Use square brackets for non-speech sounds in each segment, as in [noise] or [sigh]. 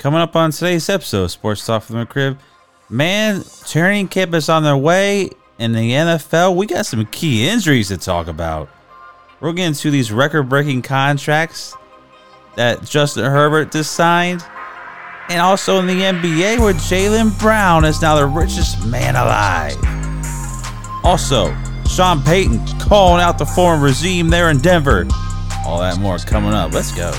Coming up on today's episode of Sports Talk from the Crib, man, training camp is on their way in the NFL. We got some key injuries to talk about. We're getting to these record-breaking contracts that Justin Herbert just signed, and also in the NBA where Jaylen Brown is now the richest man alive. Also, Sean Payton calling out the former regime there in Denver. All that more coming up. Let's go.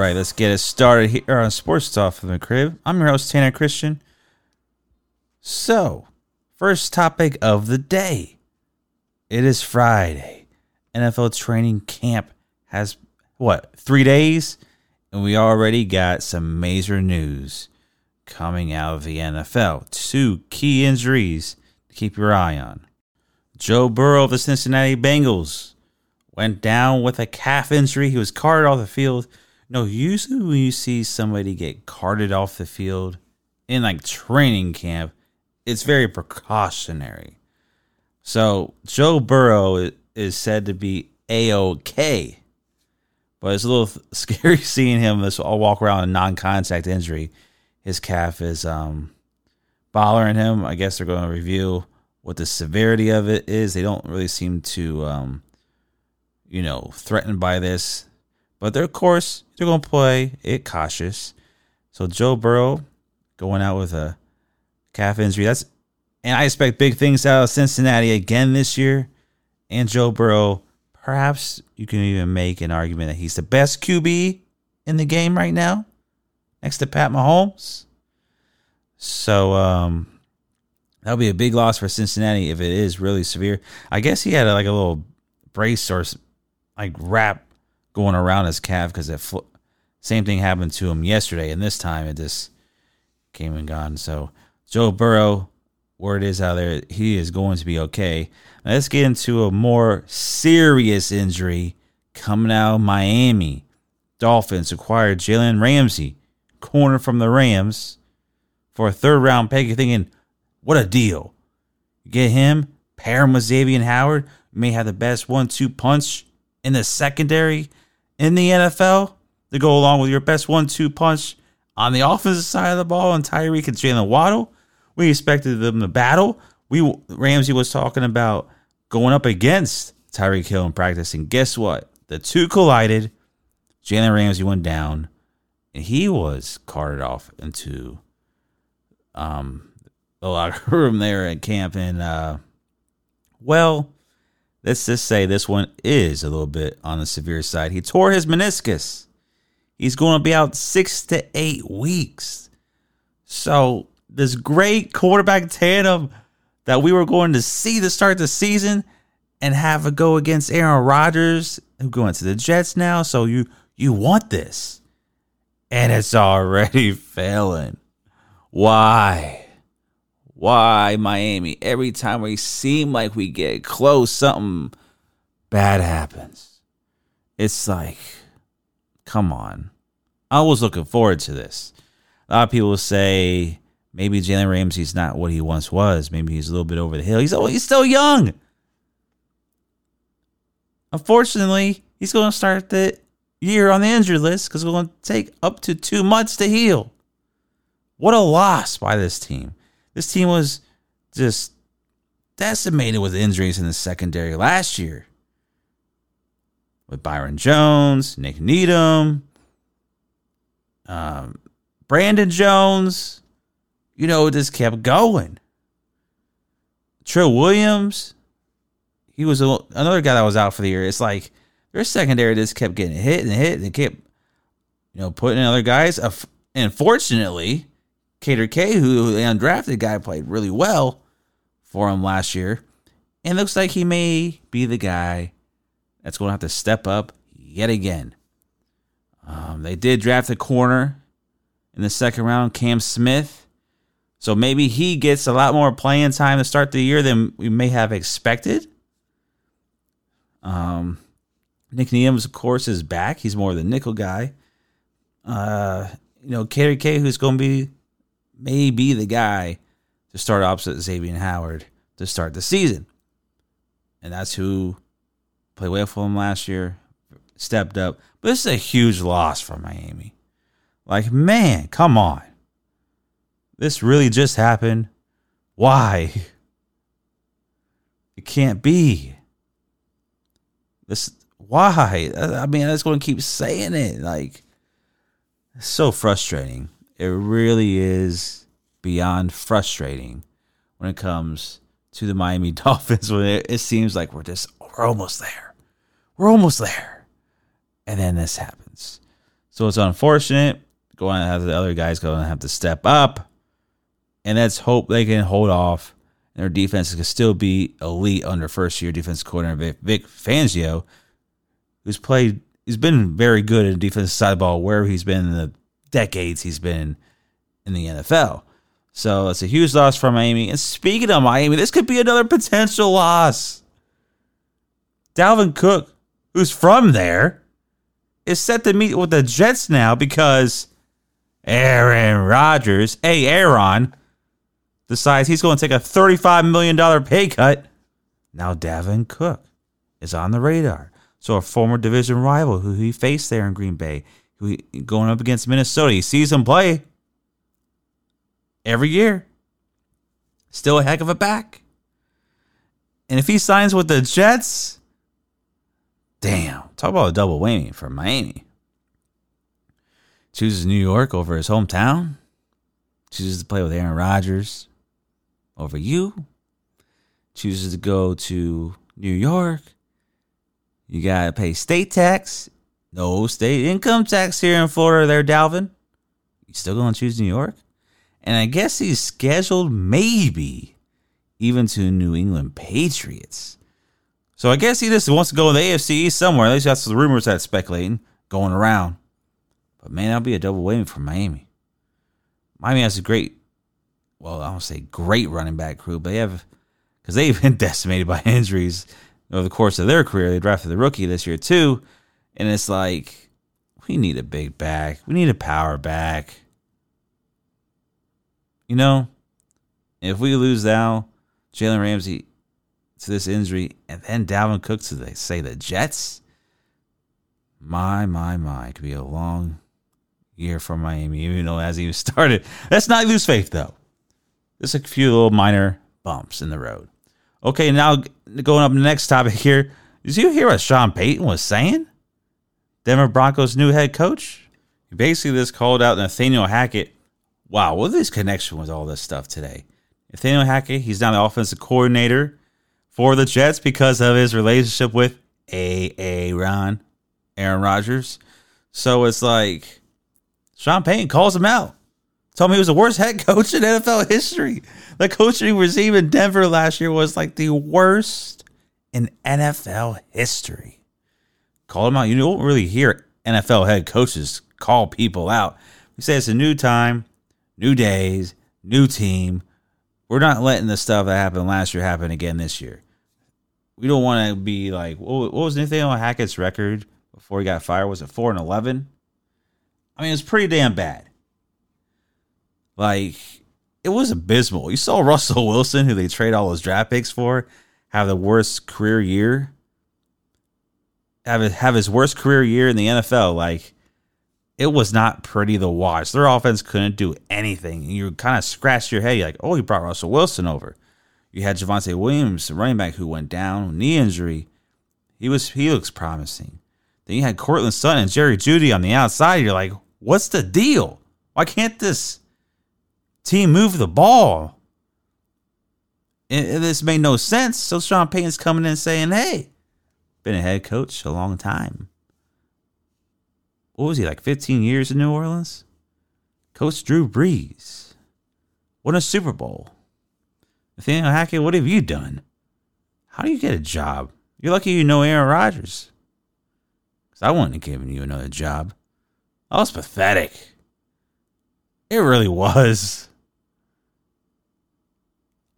Right, let's get it started here on Sports Talk from the Crib. I'm your host, Tanner Christian. So, first topic of the day. It is Friday. NFL training camp has, what, three days? And we already got some major news coming out of the NFL. Two key injuries to keep your eye on. Joe Burrow of the Cincinnati Bengals went down with a calf injury. He was carted off the field no, usually when you see somebody get carted off the field in like training camp, it's very precautionary. So Joe Burrow is said to be a okay, but it's a little [laughs] scary seeing him. This all walk around a non-contact injury. His calf is um bothering him. I guess they're going to review what the severity of it is. They don't really seem to um you know threatened by this. But they're, of course, they're going to play it cautious. So Joe Burrow going out with a calf injury. That's and I expect big things out of Cincinnati again this year. And Joe Burrow, perhaps you can even make an argument that he's the best QB in the game right now, next to Pat Mahomes. So um, that'll be a big loss for Cincinnati if it is really severe. I guess he had a, like a little brace or like wrap going around his calf because it fl- same thing happened to him yesterday, and this time it just came and gone. So Joe Burrow, word is out there, he is going to be okay. Now let's get into a more serious injury coming out of Miami. Dolphins acquired Jalen Ramsey, corner from the Rams, for a third round pick. You're thinking, what a deal! You get him, pair him with Xavier Howard, may have the best one-two punch in the secondary in the NFL to go along with your best one-two punch on the offensive side of the ball and Tyreek and Jaylen Waddle. We expected them to battle. We Ramsey was talking about going up against Tyreek Hill in practice, and guess what? The two collided. Jalen Ramsey went down, and he was carted off into um the locker [laughs] room there at camp. And uh, well, let's just say this one is a little bit on the severe side. He tore his meniscus. He's going to be out six to eight weeks. So, this great quarterback tandem that we were going to see to start the season and have a go against Aaron Rodgers, who's going to the Jets now. So, you you want this. And it's already failing. Why? Why Miami? Every time we seem like we get close, something bad happens. It's like, come on. I was looking forward to this. A lot of people say maybe Jalen Ramsey's not what he once was. Maybe he's a little bit over the hill. He's oh, he's still young. Unfortunately, he's going to start the year on the injury list because it's going to take up to two months to heal. What a loss by this team. This team was just decimated with injuries in the secondary last year. With Byron Jones, Nik Needham, um, Brandon Jones, you know, it just kept going. Trill Williams, he was a, another guy that was out for the year. It's like their secondary just kept getting hit and hit and kept, you know, putting in other guys. Unfortunately, Cater K, who the undrafted guy played really well for him last year. And looks like he may be the guy that's going to have to step up yet again. Um, they did draft a corner in the second round, Cam Smith. So maybe he gets a lot more playing time to start the year than we may have expected. Um, Nik Needham, of course, is back. He's more of the nickel guy. Uh, you know, KDK, who's going to be maybe the guy to start opposite Xavier Howard to start the season. And that's who played well for him last year, stepped up. But this is a huge loss for Miami. Like, man, come on. This really just happened. Why? It can't be. This why? I mean, I just going to keep saying it. Like, it's so frustrating. It really is beyond frustrating when it comes to the Miami [laughs] Dolphins. When it, it seems like we're just we're almost there, we're almost there, and then this happens. So it's unfortunate. Going to have the other guys going to have to step up, and let's hope they can hold off. And their defense can still be elite under first year defense coordinator Vic Fangio, who's played. He's been very good the defensive side ball wherever he's been in the decades he's been in the NFL. So it's a huge loss for Miami. And speaking of Miami, this could be another potential loss. Dalvin Cook, who's from there, is set to meet with the Jets now because Aaron Rodgers, hey Aaron, decides he's going to take a $35 million pay cut. Now Dalvin Cook is on the radar. So a former division rival who he faced there in Green Bay, going up against Minnesota, he sees him play every year. Still a heck of a back. And if he signs with the Jets, damn, talk about a double whammy for Miami. Chooses New York over his hometown. Chooses to play with Aaron Rodgers over you. Chooses to go to New York you got to pay state tax. No state income tax here in Florida, there, Dalvin. You still going to choose New York? And I guess he's scheduled maybe even to New England Patriots. So I guess he just wants to go in the AFC somewhere. At least that's the rumors that speculating going around. But man, that'll be a double whammy for Miami. Miami has a great, well, I don't say great running back crew, but they have, because they've [laughs] been decimated by injuries over the course of their career. They drafted the rookie this year too, and it's like we need a big back. We need a power back. You know, if we lose now, Jalen Ramsey to this injury, and then Dalvin Cook to the, say the Jets, my my my, it could be a long year for Miami. Even though as hasn't [laughs] started, let's not lose faith though. There's a few little minor bumps in the road. Okay, now going up the next topic here. Did you hear what Sean Payton was saying? Denver Broncos' new head coach? He basically just called out Nathaniel Hackett. Wow, what is his connection with all this stuff today? Nathaniel Hackett, he's now the offensive coordinator for the Jets because of his relationship with A.A. Ron, Aaron Rodgers. So it's like Sean Payton calls him out. Told me he was the worst head coach in NFL history. The coaching regime in Denver last year was like the worst in NFL history. Call them out. You don't really hear NFL head coaches call people out. We say it's a new time, new days, new team. We're not letting the stuff that happened last year happen again this year. We don't want to be like, what was anything on Hackett's record before he got fired? Was it four and eleven? I mean, it's pretty damn bad. Like it was abysmal. You saw Russell Wilson, who they trade all those draft picks for, have the worst career year. Have have his worst career year in the NFL. Like it was not pretty to watch. Their offense couldn't do anything. You kind of scratched your head. You're like, oh, he brought Russell Wilson over. You had Javonte Williams, running back, who went down, knee injury. He was he looks promising. Then you had Courtland Sutton and Jerry Jeudy on the outside. You're like, what's the deal? Why can't this team move the ball. And this made no sense. So Sean Payton's coming in saying, hey, been a head coach a long time. What was he, like 15 years in New Orleans? Coach Drew Brees. Won a Super Bowl. Nathaniel Hackett, what have you done? How do you get a job? You're lucky you know Aaron Rodgers. Because I wouldn't have given you another job. That was pathetic. It really was.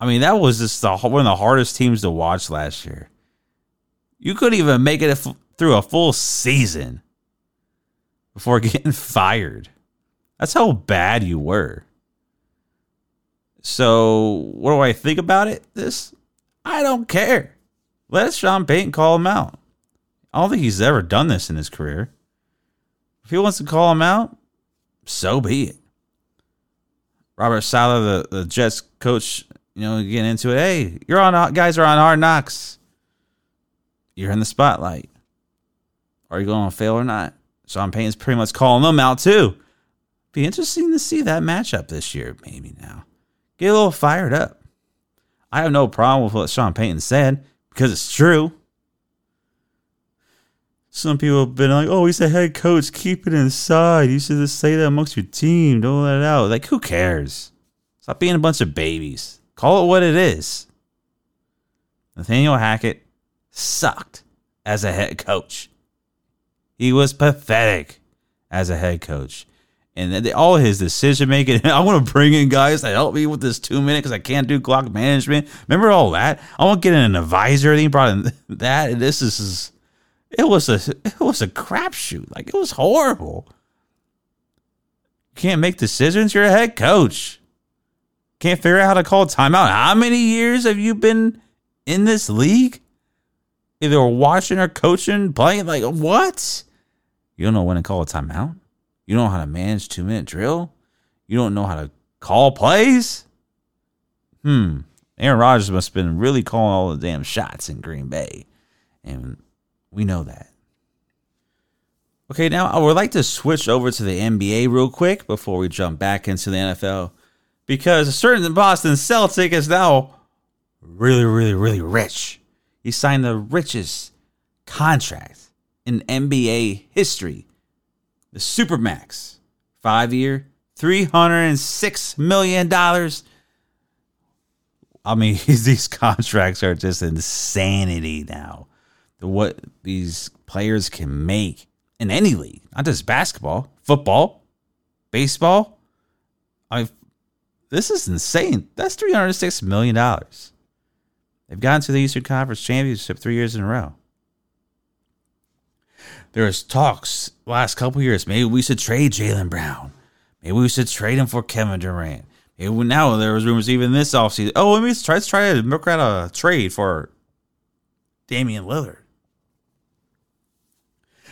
I mean, that was just the, one of the hardest teams to watch last year. You couldn't even make it through a full season before [laughs] getting fired. That's how bad you were. So, what do I think about it? This, I don't care. Let Sean Payton call him out. I don't think he's ever done this in his career. If he wants to call him out, so be it. Robert Saleh, the, the Jets coach, you know, getting into it. Hey, you're on guys are on hard knocks. You're in the spotlight. Are you going to fail or not? Sean Payton's pretty much calling them out too. Be interesting to see that matchup this year, maybe now. Get a little fired up. I have no problem with what Sean Payton said because it's true. Some people have been like, oh, he's a head coach. Keep it inside. You should just say that amongst your team. Don't let it out. Like, who cares? Stop being a bunch of babies. Call it what it is. Nathaniel Hackett sucked as a head coach. He was pathetic as a head coach. And all his decision making, [laughs] I want to bring in guys to help me with this two minute because I can't do clock management. Remember all that? I want to get in an advisor. And he brought in [laughs] that. And this is it was a it was a crapshoot. Like it was horrible. You can't make decisions. You're a head coach. Can't figure out how to call timeout. How many years have you been in this league? Either watching or coaching, playing. Like what? You don't know when to call a timeout. You don't know how to manage two minute drill. You don't know how to call plays. Hmm. Aaron Rodgers must have been really calling all the damn shots in Green Bay. And we know that. Okay, now I would like to switch over to the NBA real quick before we jump back into the NFL because a certain Boston Celtic is now really, really, really rich. He signed the richest contract in NBA history, the Supermax, five year, $306 million. I mean, [laughs] these contracts are just insanity now what these players can make in any league, not just basketball, football, baseball. I mean, this is insane. That's three hundred six million dollars. They've gotten to the Eastern Conference Championship three years in a row. There was talks last couple years. Maybe we should trade Jaylen Brown. Maybe we should trade him for Kevin Durant. Maybe now there was rumors even this offseason. Oh, let me try, let's try to work out a trade for Damian Lillard.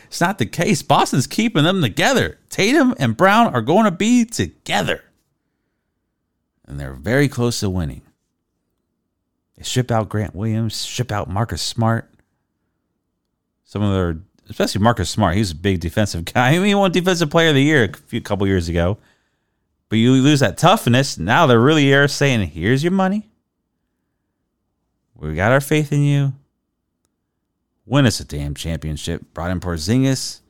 It's not the case. Boston's keeping them together. Tatum and Brown are going to be together. And they're very close to winning. Ship out Grant Williams, ship out Marcus Smart. Some of their, especially Marcus Smart, he's a big defensive guy. [laughs] I mean, he won Defensive Player of the Year a few couple years ago. But you lose that toughness. Now they're really are saying, here's your money. We got our faith in you win us a damn championship. Brought in Porzingis,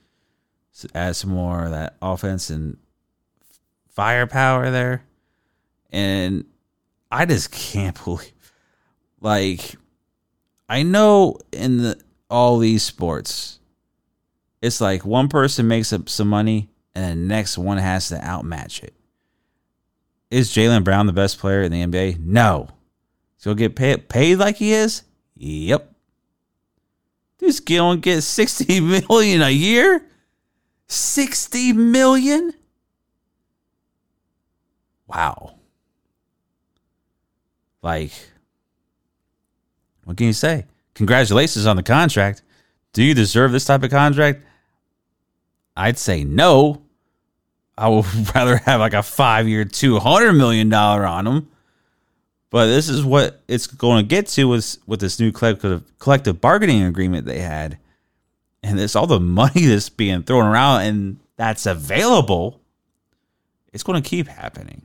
add some more of that offense and firepower there, and I just can't [laughs] believe, like, I know in the all these sports, it's like one person makes up some money and the next one has to outmatch it. Is Jaylen Brown the best player in the NBA? No. So get paid paid like he is? Yep. This going get 60 [laughs] million a year? 60 million? Wow. Like, what can you say? Congratulations on the contract. Do you deserve this type of contract? I'd say no. I would [laughs] rather have like a five year, $200 million on him. But this is what it's going to get to with with this new collective collective bargaining agreement they had, and this all the [laughs] money that's being thrown around and that's available. It's going to keep happening.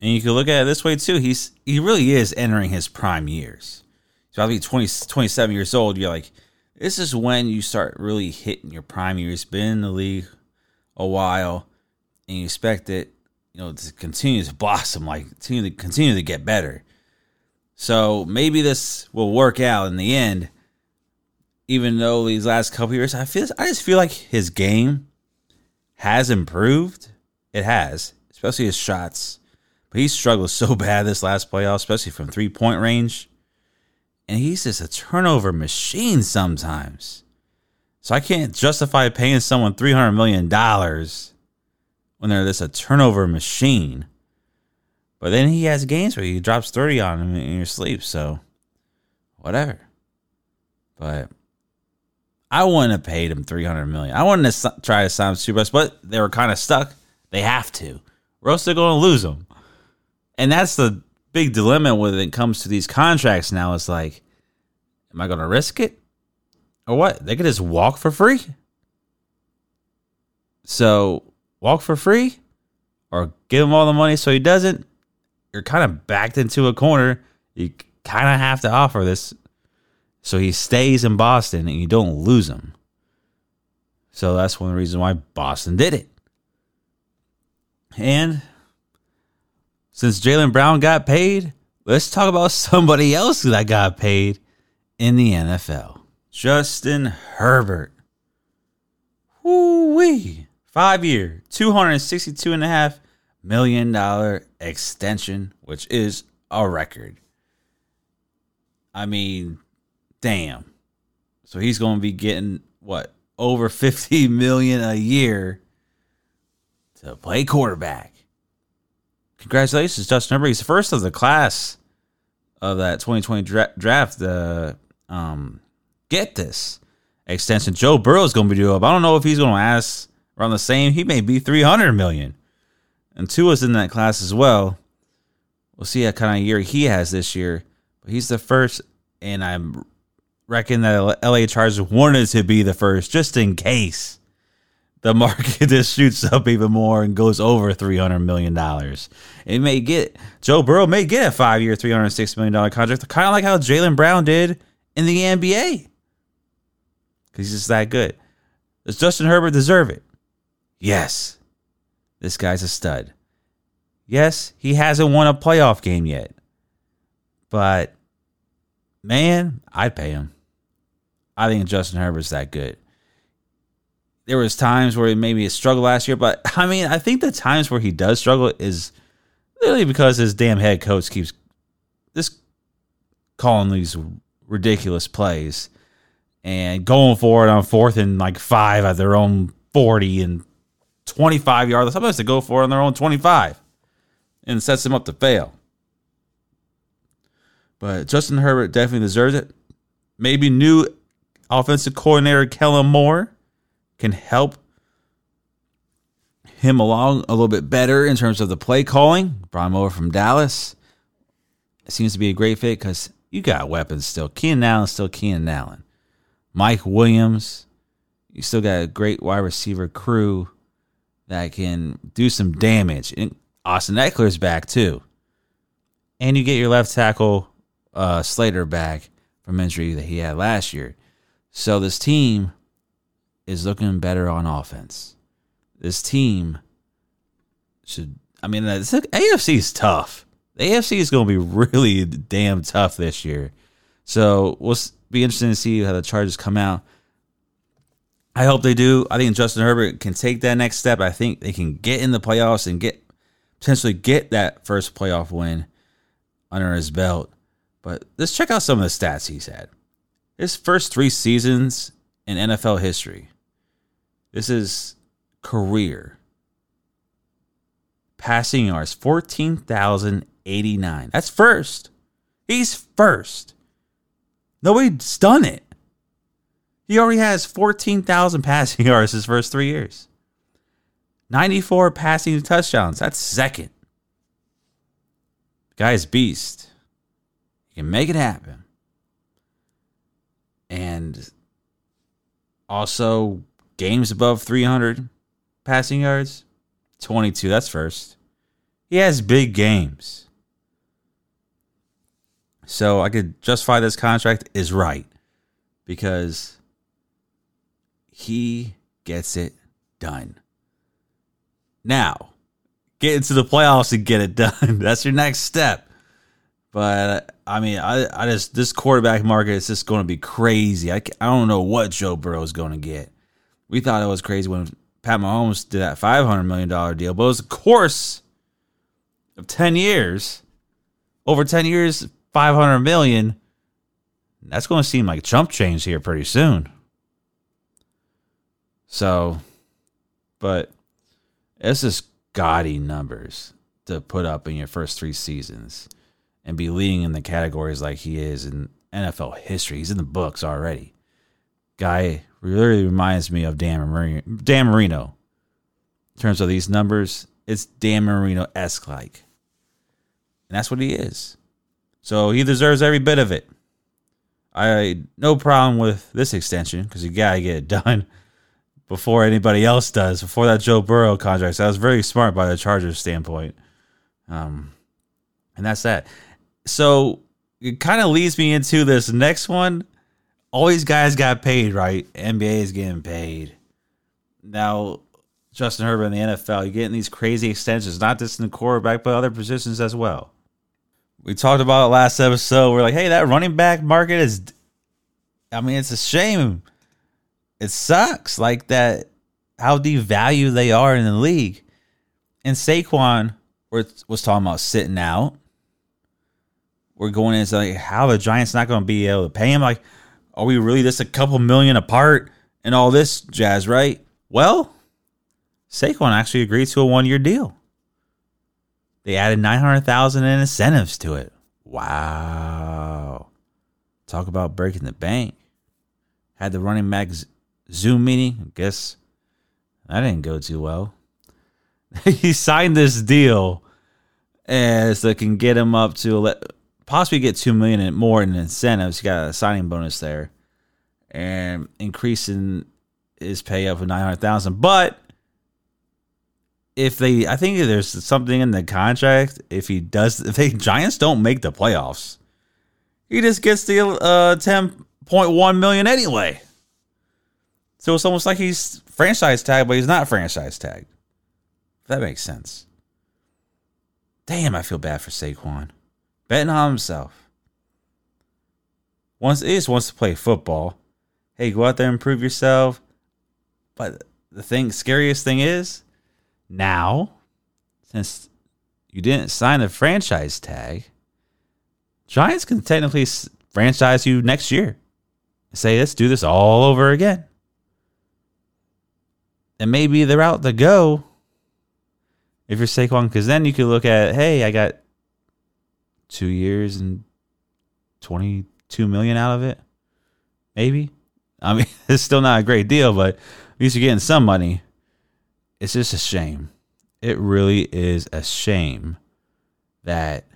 And you can look at it this way too. He's he really is entering his prime years. He's probably 20, 27 years old. You're like, this is when you start really hitting your prime years. Been in the league a while, and you expect it you know, to continue to blossom, like continue to continue to get better. So maybe this will work out in the end. Even though these last couple years, I feel I just feel like his game has improved. It has, especially his shots. He struggled so [laughs] bad this last playoff, especially from three point range. And he's just a turnover machine sometimes. So I can't justify paying someone three hundred million dollars when they're this a turnover machine. But then he has games where he drops 30 on him in your sleep, so whatever. But I wouldn't have paid him 300 million. I wouldn't have tried to sign Superbus, but they were kind of stuck. They have to. Or else they're going to lose him. And that's the big dilemma when it comes to these contracts now. It's like, am I going to risk it? Or what? They could just walk for free. So walk for free or give him all the money so he doesn't. You're kind of backed into a corner. You kind of have to offer this so he stays in Boston and you don't lose him. So that's one of the reasons why Boston did it. And since Jaylen Brown got paid, let's talk about [laughs] somebody else that got paid in the NFL. Justin Herbert. Woo wee. Five year, $262.5 million extension, which is a record. I mean, damn. So he's going to be getting what? Over 50 [laughs] million a year to play quarterback. Congratulations, Justin Herbert. He's the first of the class of that 2020 dra- draft. The um, get this extension. Joe Burrow is going to be due up. I don't know if he's going to ask around the same. He may be 300 million. And Tua's in that class as well. We'll see what kind of year he has this year. But he's the first, and I reckon that LA Chargers wanted to be the first just in case the market [laughs] just shoots up even more and goes over $300 million. It may get, Joe Burrow may get a five year, $306 million contract, kind of like how Jaylen Brown did in the NBA. Because he's just that good. Does Justin Herbert deserve it? Yes. This guy's a stud. Yes, he hasn't won a playoff game yet. But man, I'd pay him. I think Justin Herbert's that good. There was times where he maybe a struggle last year, but I mean, I think the times where he does struggle is literally because his damn head coach keeps this calling these ridiculous plays and going for it on fourth and like five at their own 40 and 25 yards. Sometimes they go for it on their own 25 and sets them up to fail. But Justin Herbert definitely deserves it. Maybe new offensive coordinator Kellen Moore can help him along a little bit better in terms of the play calling. Brought him over from Dallas. It seems to be a great fit because you got weapons still. Keenan Allen still Keenan Allen. Mike Williams. You still got a great wide receiver crew that can do some damage. And Austin Ekeler's back too. And you get your left tackle uh, Slater back from injury that he had last year. So this team is looking better on offense. This team should. I mean, AFC is tough. The AFC is going to be really damn tough this year. So we'll be interesting to see how the Chargers come out. I hope they do. I think Justin Herbert can take that next step. I think they can get in the playoffs and get potentially get that first playoff win under his belt. But let's check out some of the stats he's had. His first three seasons in NFL history. This is career. Passing yards, 14,089. That's first. He's first. Nobody's done it. He already has 14,000 passing [laughs] yards his first three years. 94 passing touchdowns. That's second. guy's beast. He can make it happen. And also games above 300 passing yards. 22. That's first. He has big games. So I could justify this contract is right because he gets it done. Now, get into the playoffs and get it done. [laughs] That's your next step. But I mean, I, I just this quarterback market is just going to be crazy. I, I don't know what Joe Burrow is going to get. We thought it was crazy when Pat Mahomes did that five hundred million dollar deal, but it was a course of ten years, over ten years, five hundred million. That's going to seem like a chump change here pretty soon. So, but it's just gaudy numbers to put up in your first three seasons and be leading in the categories like he is in NFL history. He's in the books already. Guy really reminds me of Dan Marino. Dan Marino. In terms of these numbers, it's Dan Marino esque like. And that's what he is. So he deserves every bit of it. I no problem with this extension because you gotta get it done [laughs] before anybody else does. Before that Joe Burrow contract, so that was very smart by the Chargers standpoint. Um, and that's that. So it kind of leads me into this next one. All these guys got paid, right? NBA is getting paid. Now, Justin Herbert in the NFL, you're getting these crazy extensions, not just in the quarterback, but other positions as well. We talked about it last episode. We're like, hey, that running back market is, I mean, it's a shame. It sucks. Like that, how devalued they are in the league. And Saquon was talking about sitting out. We're going into like how the Giants not going to be able to pay him. Like, are we really just a couple million apart and all this jazz, right? Well, Saquon actually agreed to a one year deal. They added 900,000 in incentives to it. Wow. Talk about breaking the bank. Had the running back Zoom meeting. I guess that didn't go too well. [laughs] he signed this deal as that can get him up to possibly get two million and more in incentives. He got a signing bonus there, and increasing his pay up to nine hundred thousand. But if they, I think there's something in the contract. If he does, if the [laughs] Giants don't make the playoffs, he just gets the uh, ten point one million anyway. So it's almost like he's franchise tagged, but he's not franchise tagged. that makes sense. Damn, I feel bad for Saquon. Betting on himself. Once is wants to play football. Hey, go out there and prove yourself. But the thing, scariest thing is, now, since you didn't sign a franchise tag, Giants can technically franchise you next year. Say, let's do this all over again. And maybe the route to go if you're Saquon, because then you could look at, hey, I got two years and 22 million out of it. Maybe. I mean, [laughs] it's still not a great deal, but at least you're getting some money it's just a shame. It really is a shame that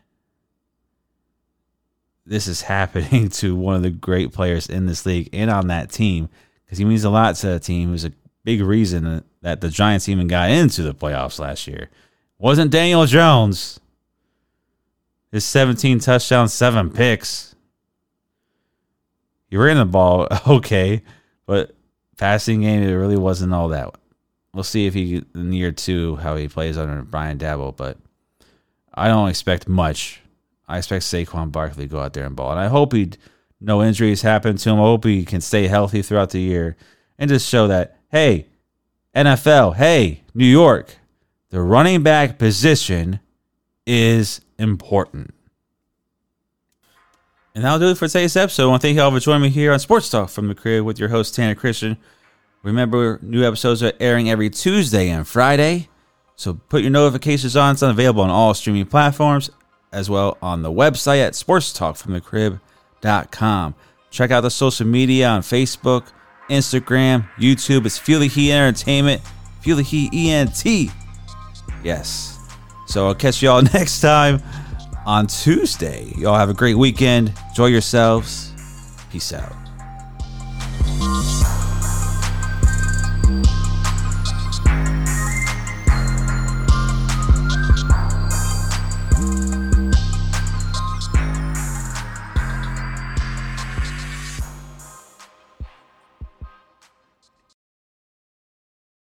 this is [laughs] happening to one of the great players in this league and on that team because he means a lot to the team. He was a big reason that the Giants even got into the playoffs last year. Wasn't Daniel Jones. His 17 touchdowns, seven picks. He ran the ball [laughs] okay, but passing game it really wasn't all that we'll see if he in year two how he plays under Brian Daboll, but I don't expect much. I expect Saquon Barkley to go out there and ball, and I hope he no injuries happen to him. I hope he can stay healthy throughout the year and just show that hey, NFL, hey, New York, the running back position is important. And that'll do it for today's episode. I want to thank you all for joining me here on Sports Talk from the crib with your host Tanner Christian. Remember, new episodes are airing every Tuesday and Friday. So put your notifications on. It's available on all streaming platforms, as well on the website at sportstalkfromthecrib.com. Check out the social media on Facebook, Instagram, YouTube. It's Feel the Heat Entertainment. Feel the Heat ENT. Yes. So I'll catch y'all [laughs] next time on Tuesday. Y'all have a great weekend. Enjoy yourselves. Peace out.